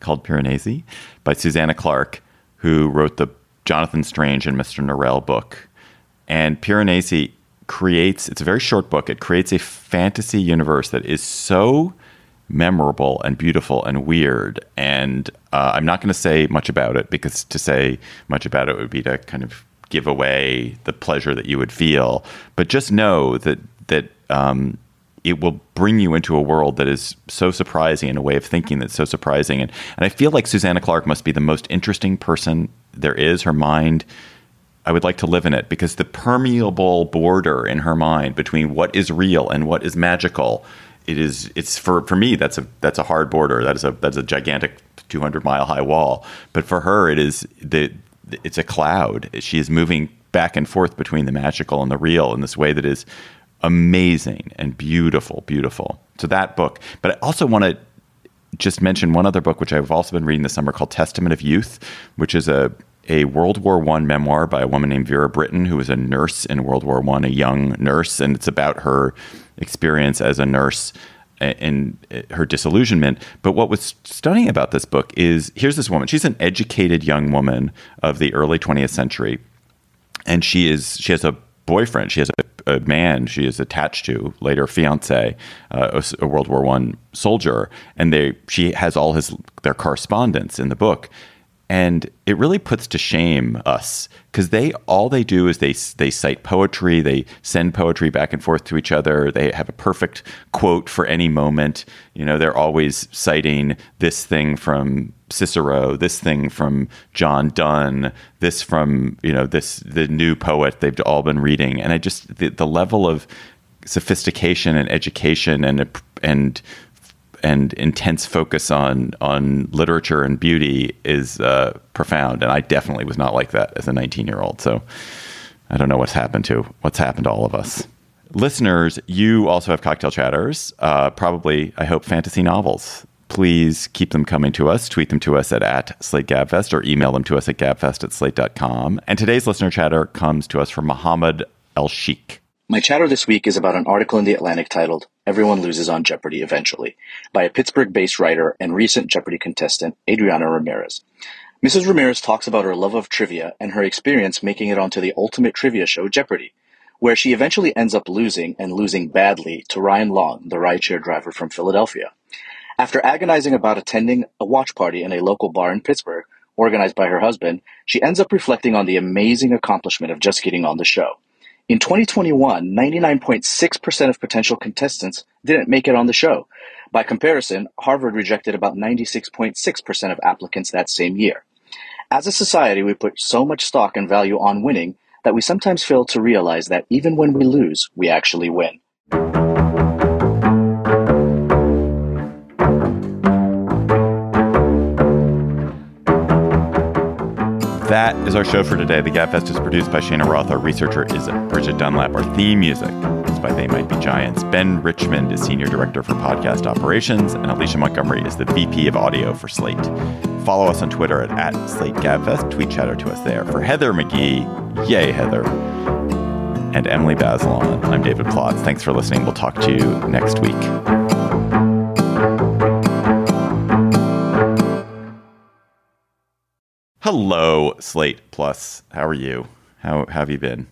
called Piranesi by Susanna Clarke, who wrote the Jonathan Strange and Mr. Norrell book. And Piranesi creates, it's a very short book, it creates a fantasy universe that is so memorable and beautiful and weird. And uh, I'm not going to say much about it because to say much about it would be to kind of give away the pleasure that you would feel. But just know that that um, it will bring you into a world that is so surprising and a way of thinking that's so surprising. And and I feel like Susanna Clarke must be the most interesting person there is. Her mind. I would like to live in it because the permeable border in her mind between what is real and what is magical it is it's for for me that's a that's a hard border. That is a that's a gigantic 200 mile high wall. But for her it is the it's a cloud. She is moving back and forth between the magical and the real in this way that is amazing and beautiful beautiful. So that book but i also want to just mention one other book which i've also been reading this summer called testament of youth which is a a World War One memoir by a woman named Vera Brittain, who was a nurse in World War One, a young nurse, and it's about her experience as a nurse and her disillusionment. But what was stunning about this book is here's this woman. She's an educated young woman of the early 20th century, and she is she has a boyfriend. She has a, a man she is attached to, later fiance, uh, a, a, World War One soldier, and they she has all his their correspondence in the book and it really puts to shame us because they all they do is they they cite poetry they send poetry back and forth to each other they have a perfect quote for any moment. You know they're always citing this thing from Cicero this thing from John Donne this from you know this the new poet they've all been reading. And I just the, the level of sophistication and education and and and intense focus on on literature and beauty is uh, profound. And I definitely was not like that as a 19 year old. So I don't know what's happened to what's happened to all of us. Listeners, you also have cocktail chatters. Uh, probably, I hope, fantasy novels. Please keep them coming to us. Tweet them to us at, at Slate Gabfest or email them to us at gabfest at slate.com. And today's listener chatter comes to us from Muhammad El Sheikh. My chatter this week is about an article in The Atlantic titled Everyone Loses on Jeopardy Eventually by a Pittsburgh based writer and recent Jeopardy contestant, Adriana Ramirez. Mrs. Ramirez talks about her love of trivia and her experience making it onto the ultimate trivia show, Jeopardy, where she eventually ends up losing and losing badly to Ryan Long, the rideshare driver from Philadelphia. After agonizing about attending a watch party in a local bar in Pittsburgh, organized by her husband, she ends up reflecting on the amazing accomplishment of just getting on the show. In 2021, 99.6% of potential contestants didn't make it on the show. By comparison, Harvard rejected about 96.6% of applicants that same year. As a society, we put so much stock and value on winning that we sometimes fail to realize that even when we lose, we actually win. That is our show for today. The Gabfest is produced by Cheyna Roth. Our researcher is Bridget Dunlap. Our theme music is by They Might Be Giants. Ben Richmond is Senior Director for Podcast Operations, and Alicia Montgomery is the VP of Audio for Slate. Follow us on Twitter at, at SlateGabFest. Tweet chatter to us there. For Heather McGhee, yay, Heather, and Emily Bazelon, I'm David Plotz. Thanks for listening. We'll talk to you next week. Hello, Slate Plus. How are you? How, have you been?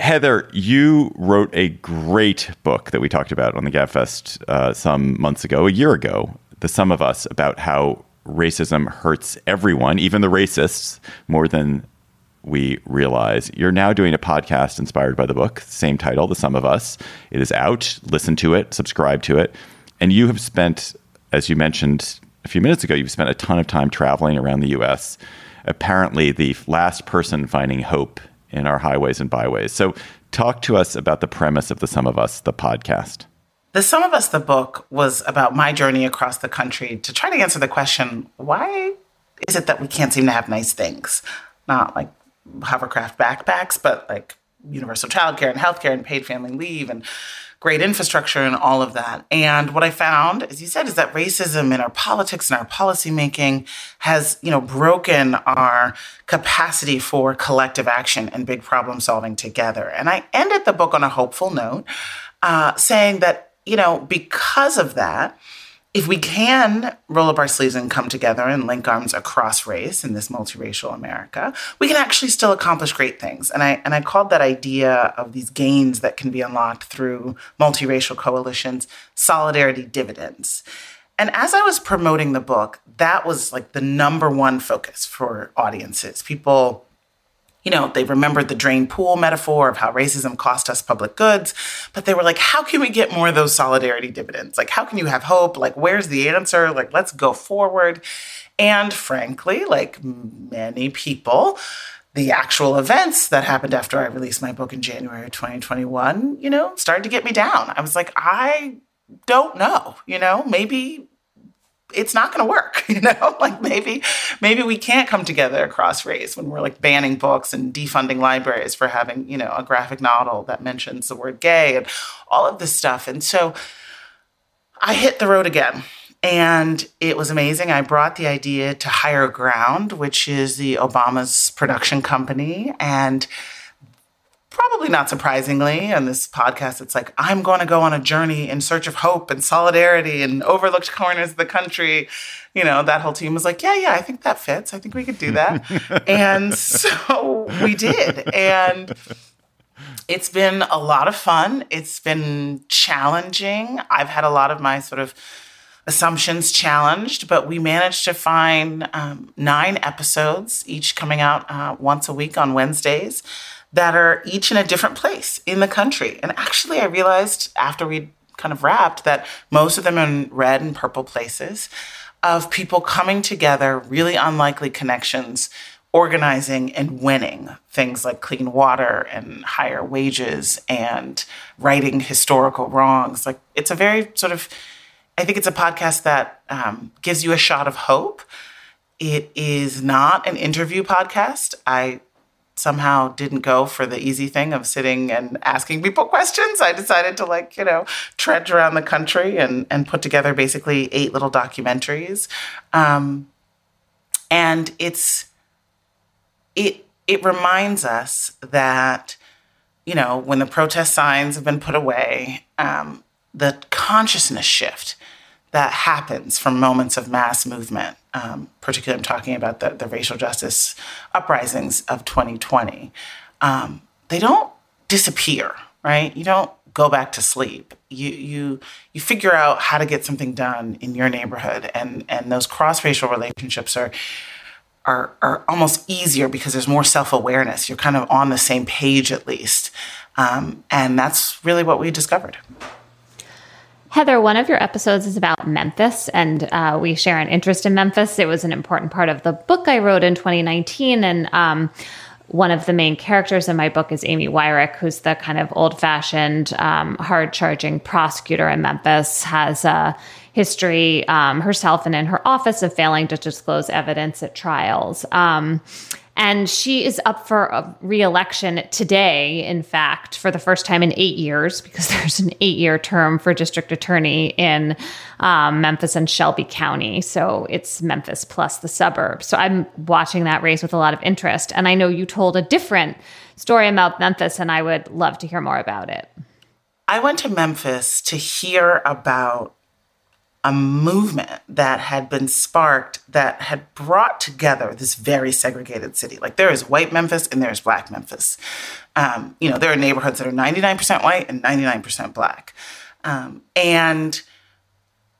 Heather, you wrote a great book that we talked about on the GabFest uh, some months ago, a year ago, The Sum of Us, about how racism hurts everyone, even the racists, more than we realize. You're now doing a podcast inspired by the book, same title, The Sum of Us. It is out. Listen to it, subscribe to it. And you have spent, as you mentioned a few minutes ago, you've spent a ton of time traveling around the US, apparently the last person finding hope in our highways and byways. So, talk to us about the premise of The Sum of Us, the podcast. The Sum of Us, the book, was about my journey across the country to try to answer the question why is it that we can't seem to have nice things? Not like hovercraft backpacks, but like universal childcare and healthcare and paid family leave and great infrastructure and all of that. And what I found, as you said, is that racism in our politics and our policymaking has, you know, broken our capacity for collective action and big problem solving together. And I ended the book on a hopeful note, uh, saying that, you know, because of that, if we can roll up our sleeves and come together and link arms across race in this multiracial America, we can actually still accomplish great things. And I and I called that idea of these gains that can be unlocked through multiracial coalitions solidarity dividends. And as I was promoting the book, that was like the number one focus for audiences. People you know, they remembered the drain pool metaphor of how racism cost us public goods, but they were like, how can we get more of those solidarity dividends? Like, how can you have hope? Like, where's the answer? Like, let's go forward. And frankly, like many people, the actual events that happened after I released my book in January of 2021, you know, started to get me down. I was like, I don't know, you know, maybe it's not going to work you know? Like maybe maybe we can't come together across race when we're like banning books and defunding libraries for having you know a graphic novel that mentions the word gay and all of this stuff. And so i hit the road again and it was amazing. I brought the idea to higher ground which is the obama's production company and probably not surprisingly on this podcast it's like i'm going to go on a journey in search of hope and solidarity and overlooked corners of the country. You know that whole team was like yeah yeah i think that fits. I think we could do that. And so we did. And it's been a lot of fun. It's been challenging. I've had a lot of my sort of assumptions challenged, but we managed to find um, nine episodes, each coming out uh, once a week on Wednesdays that are each in a different place in the country. And actually, I realized after we kind of wrapped that most of them are in red and purple places of people coming together, really unlikely connections, organizing and winning things like clean water and higher wages and righting historical wrongs. Like it's a very sort of, I think it's a podcast that um, gives you a shot of hope. It is not an interview podcast. I somehow didn't go for the easy thing of sitting and asking people questions. I decided to like, you know, trudge around the country and and put together basically eight little documentaries. Um, and it's it it reminds us that you know when the protest signs have been put away, um, the consciousness shift that happens from moments of mass movement. Um, particularly, I'm talking about the, the racial justice uprisings of 2020. Um, they don't disappear, right? You don't go back to sleep. You you you figure out how to get something done in your neighborhood, and and those cross racial relationships are. Are, are almost easier because there's more self awareness. You're kind of on the same page at least. Um, and that's really what we discovered. Heather, one of your episodes is about Memphis, and uh, we share an interest in Memphis. It was an important part of the book I wrote in 2019. And um, one of the main characters in my book is Amy Weirich, who's the kind of old fashioned, um, hard charging prosecutor in Memphis, has a history um, herself and in her office of failing to disclose evidence at trials. Um, And she is up for a reelection today, in fact, for the first time in eight years, because there's an eight year term for district attorney in um, Memphis and Shelby County. So it's Memphis plus the suburbs. So I'm watching that race with a lot of interest. And I know you told a different story about Memphis, and I would love to hear more about it. I went to Memphis to hear about a movement that had been sparked that had brought together this very segregated city. Like there is white Memphis and there's black Memphis. Um, you know, there are neighborhoods that are 99% white and 99% black. Um, and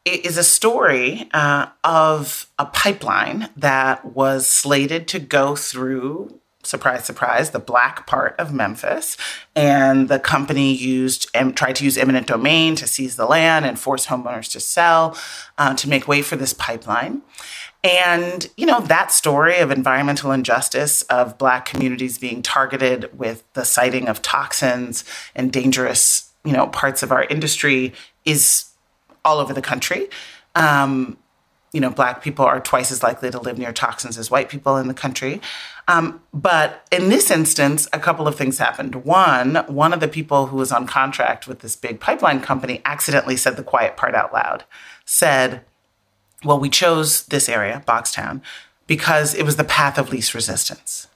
it is a story uh, of a pipeline that was slated to go through surprise, surprise, the black part of Memphis. And the company used and tried to use eminent domain to seize the land and force homeowners to sell uh, to make way for this pipeline. And, you know, that story of environmental injustice, of Black communities being targeted with the siting of toxins and dangerous, you know, parts of our industry is all over the country. Um, you know, black people are twice as likely to live near toxins as white people in the country. Um, but in this instance, a couple of things happened. One, one of the people who was on contract with this big pipeline company accidentally said the quiet part out loud, said, Well, we chose this area, Boxtown, because it was the path of least resistance.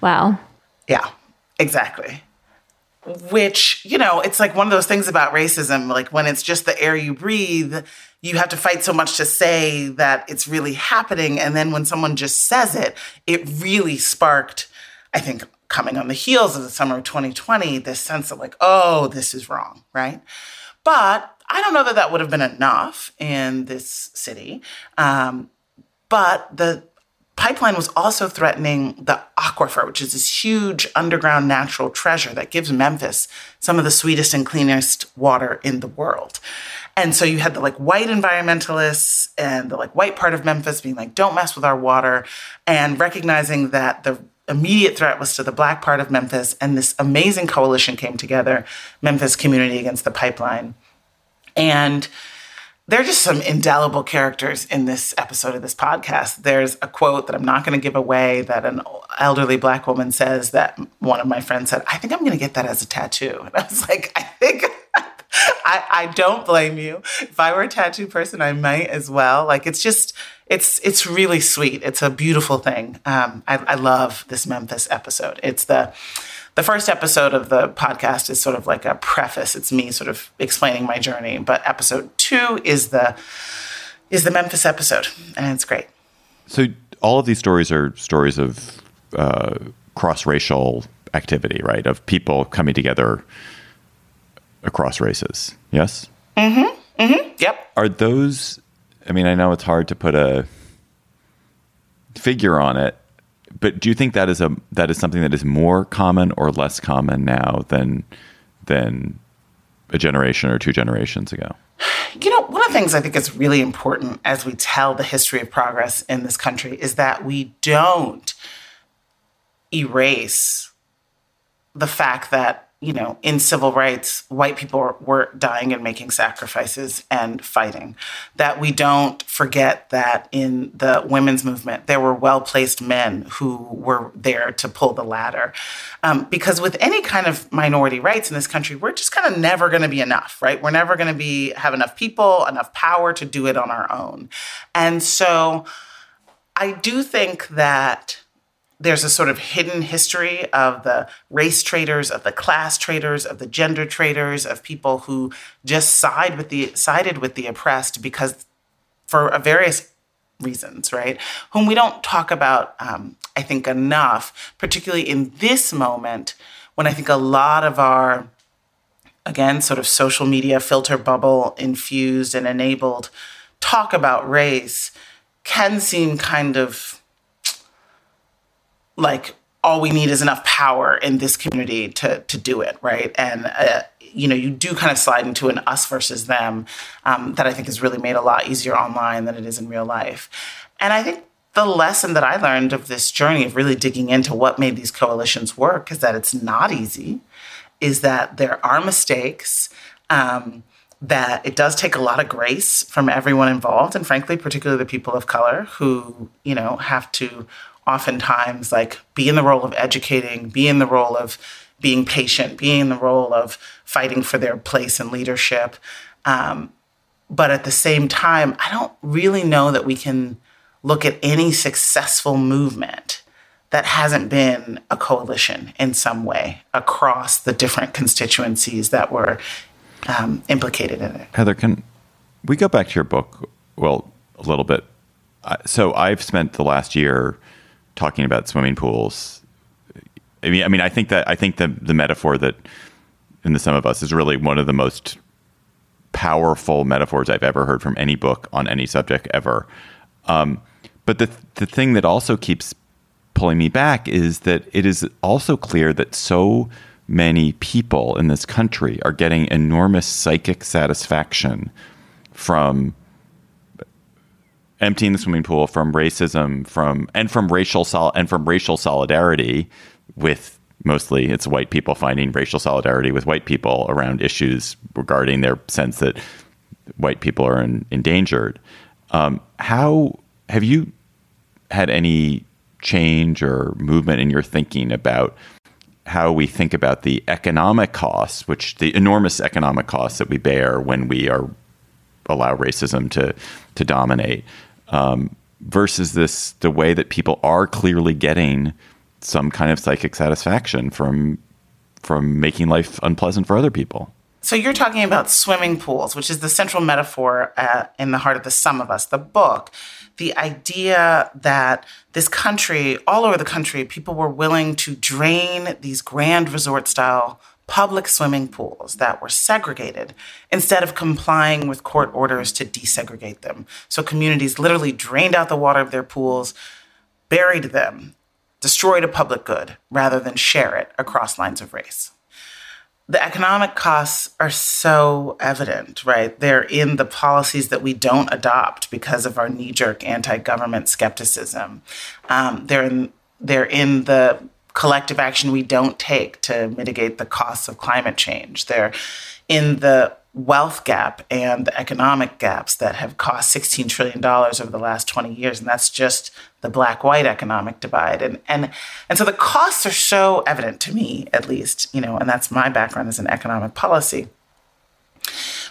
Wow. Yeah, exactly which you know it's like one of those things about racism like when it's just the air you breathe you have to fight so much to say that it's really happening. And then when someone just says it it really sparked i think coming on the heels of the summer of 2020 this sense of like oh this is wrong right? But i don't know that that would have been enough in this city. Um, but the pipeline was also threatening the aquifer, which is this huge underground natural treasure that gives Memphis some of the sweetest and cleanest water in the world. And so you had the like white environmentalists and the like white part of Memphis being like, don't mess with our water, and recognizing that the immediate threat was to the black part of Memphis. And this amazing coalition came together Memphis Community Against the Pipeline. And there are just some indelible characters in this episode of this podcast. There's a quote that I'm not going to give away that an elderly black woman says that one of my friends said, I think I'm going to get that as a tattoo. And I was like, I think I, I don't blame you. If I were a tattoo person, I might as well. Like it's just, it's it's really sweet. It's a beautiful thing. Um, I, I love this Memphis episode. It's the the first episode of the podcast is sort of like a preface. It's me sort of explaining my journey, but episode two is the is the Memphis episode, and it's great. So all of these stories are stories of uh, cross racial activity, right? Of people coming together across races. Yes. Mm-hmm. Mm-hmm. Yep. Are those? I mean, I know it's hard to put a figure on it, but do you think that is a that is something that is more common or less common now than than a generation or two generations ago? You know, one of the things I think is really important as we tell the history of progress in this country is that we don't erase the fact that you know, in civil rights, white people were dying and making sacrifices and fighting. That we don't forget that in the women's movement, there were well placed men who were there to pull the ladder. Um, because with any kind of minority rights in this country, we're just kind of never going to be enough, right? We're never going to be have enough people, enough power to do it on our own. And so I do think that there's a sort of hidden history of the race traders, of the class traders, of the gender traders, of people who just side with the sided with the oppressed because for various reasons, right? Whom we don't talk about, um, I think, enough, particularly in this moment when I think a lot of our, again, sort of social media filter bubble infused and enabled talk about race can seem kind of like all we need is enough power in this community to to do it, right? And uh, you know, you do kind of slide into an us versus them um, that I think is really made a lot easier online than it is in real life. And I think the lesson that I learned of this journey of really digging into what made these coalitions work is that it's not easy, is that there are mistakes. Um, that it does take a lot of grace from everyone involved and frankly particularly the people of color who you know have to oftentimes like be in the role of educating, be in the role of being patient, be in the role of fighting for their place in leadership. Um, but at the same time, I don't really know that we can look at any successful movement that hasn't been a coalition in some way across the different constituencies that were um, implicated in it. Heather, can we go back to your book? Well, a little bit. So I've spent the last year talking about swimming pools. I mean, I mean, I think that I think the the metaphor that in the sum of us is really one of the most powerful metaphors I've ever heard from any book on any subject ever. Um, but the the thing that also keeps pulling me back is that it is also clear that so many people in this country are getting enormous psychic satisfaction from emptying the swimming pool, from racism, from and from racial sol- and from racial solidarity with mostly it's white people finding racial solidarity with white people around issues regarding their sense that white people are in, endangered. Um, how have you had any change or movement in your thinking about how we think about the economic costs, which the enormous economic costs that we bear when we are allow racism to to dominate, um, versus this the way that people are clearly getting some kind of psychic satisfaction from from making life unpleasant for other people. So you're talking about swimming pools, which is the central metaphor uh, in the heart of the sum of us, the book. The idea that this country, all over the country, people were willing to drain these grand resort style public swimming pools that were segregated instead of complying with court orders to desegregate them. So communities literally drained out the water of their pools, buried them, destroyed a public good rather than share it across lines of race. The economic costs are so evident, right? They're in the policies that we don't adopt because of our knee jerk anti government skepticism. Um, they're, in, they're in the collective action we don't take to mitigate the costs of climate change. They're in the wealth gap and the economic gaps that have cost $16 trillion over the last 20 years. And that's just the black white economic divide. And, and, and so the costs are so evident to me, at least, you know, and that's my background as an economic policy.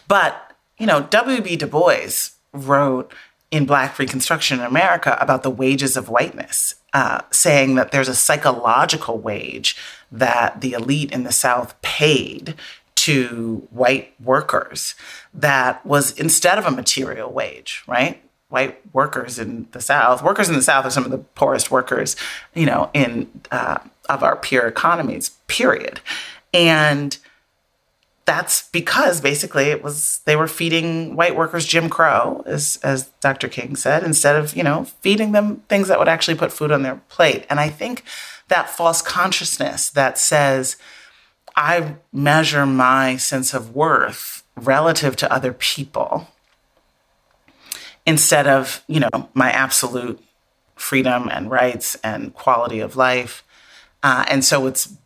But, you know, W.B. Du Bois wrote in Black Reconstruction in America about the wages of whiteness, uh, saying that there's a psychological wage that the elite in the South paid to white workers that was instead of a material wage, right? White workers in the South, workers in the South are some of the poorest workers, you know, in uh, of our peer economies. Period, and that's because basically it was they were feeding white workers Jim Crow, as as Dr. King said, instead of you know feeding them things that would actually put food on their plate. And I think that false consciousness that says I measure my sense of worth relative to other people instead of, you know, my absolute freedom and rights and quality of life. Uh, and so it's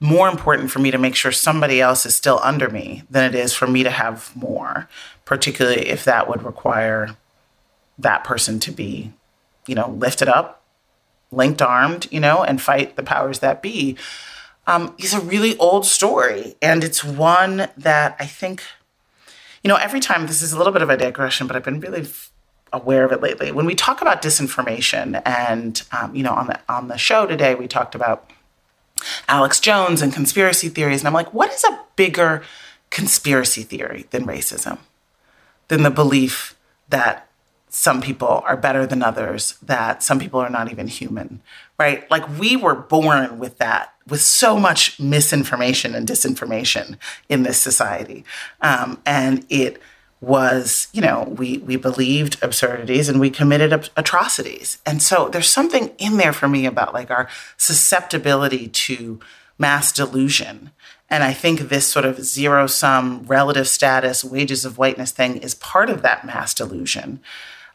more important for me to make sure somebody else is still under me than it is for me to have more, particularly if that would require that person to be, you know, lifted up, linked armed, you know, and fight the powers that be um, a really old story. And it's one that I think, you know, every time this is a little bit of a digression, but I've been really f- aware of it lately. When we talk about disinformation, and um, you know, on the on the show today, we talked about Alex Jones and conspiracy theories, and I'm like, what is a bigger conspiracy theory than racism? Than the belief that some people are better than others, that some people are not even human, right? Like we were born with that, with so much misinformation and disinformation in this society. Um, and it was, you know, we, we believed absurdities and we committed atrocities. And so there's something in there for me about like our susceptibility to mass delusion. And I think this sort of zero sum relative status, wages of whiteness thing is part of that mass delusion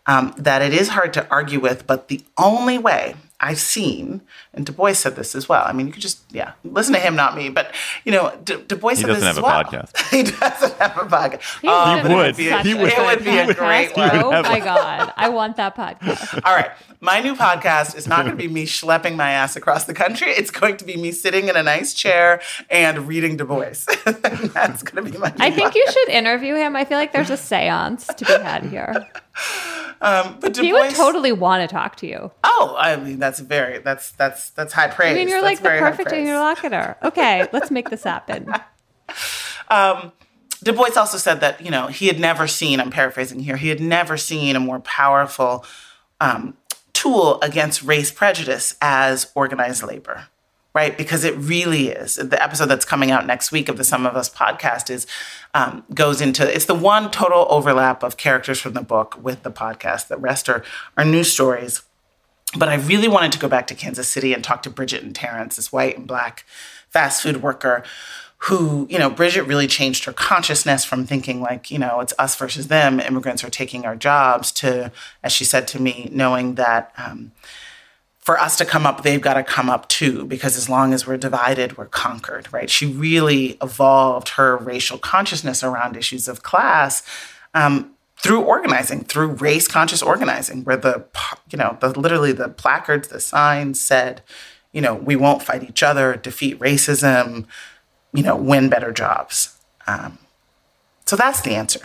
um, that it is hard to argue with. But the only way I've seen, and Du Bois said this as well. I mean, you could just, yeah, listen to him, not me. But, you know, Du, du Bois he said this as well. He doesn't have a podcast. he doesn't have um, a podcast. He Oh, would it would. be a- He would. It would be a great one. Oh my god, I want that podcast. All right. My new podcast is not going to be me schlepping my ass across the country. It's going to be me sitting in a nice chair and reading Du Bois. That's going to be my new I think podcast. you should interview him. I feel like there's a séance to be had here. But Du He Bois, would totally want to talk to you. Oh, I mean, that's very, that's, that's, that's high praise. I mean, you're That's like the perfect interlocutor. Okay, let's make this happen. Du Bois also said that, you know, he had never seen, I'm paraphrasing here, he had never seen a more powerful um, tool against race prejudice as organized labor, right? Because it really is. The episode that's coming out next week of the Sum of Us podcast is um, goes into it's the one total overlap of characters from the book with the podcast. The rest are, are new stories. But I really wanted to go back to Kansas City and talk to Bridget and Terrence, this white and black fast food worker who, you know, Bridget really changed her consciousness from thinking like, you know, it's us versus them, immigrants are taking our jobs, to, as she said to me, knowing that um, for us to come up, they've got to come up too, because as long as we're divided, we're conquered, right? She really evolved her racial consciousness around issues of class. Um, through organizing, through race conscious organizing, where the, you know, the literally the placards, the signs said, you know, we won't fight each other, defeat racism, you know, win better jobs. Um, so that's the answer.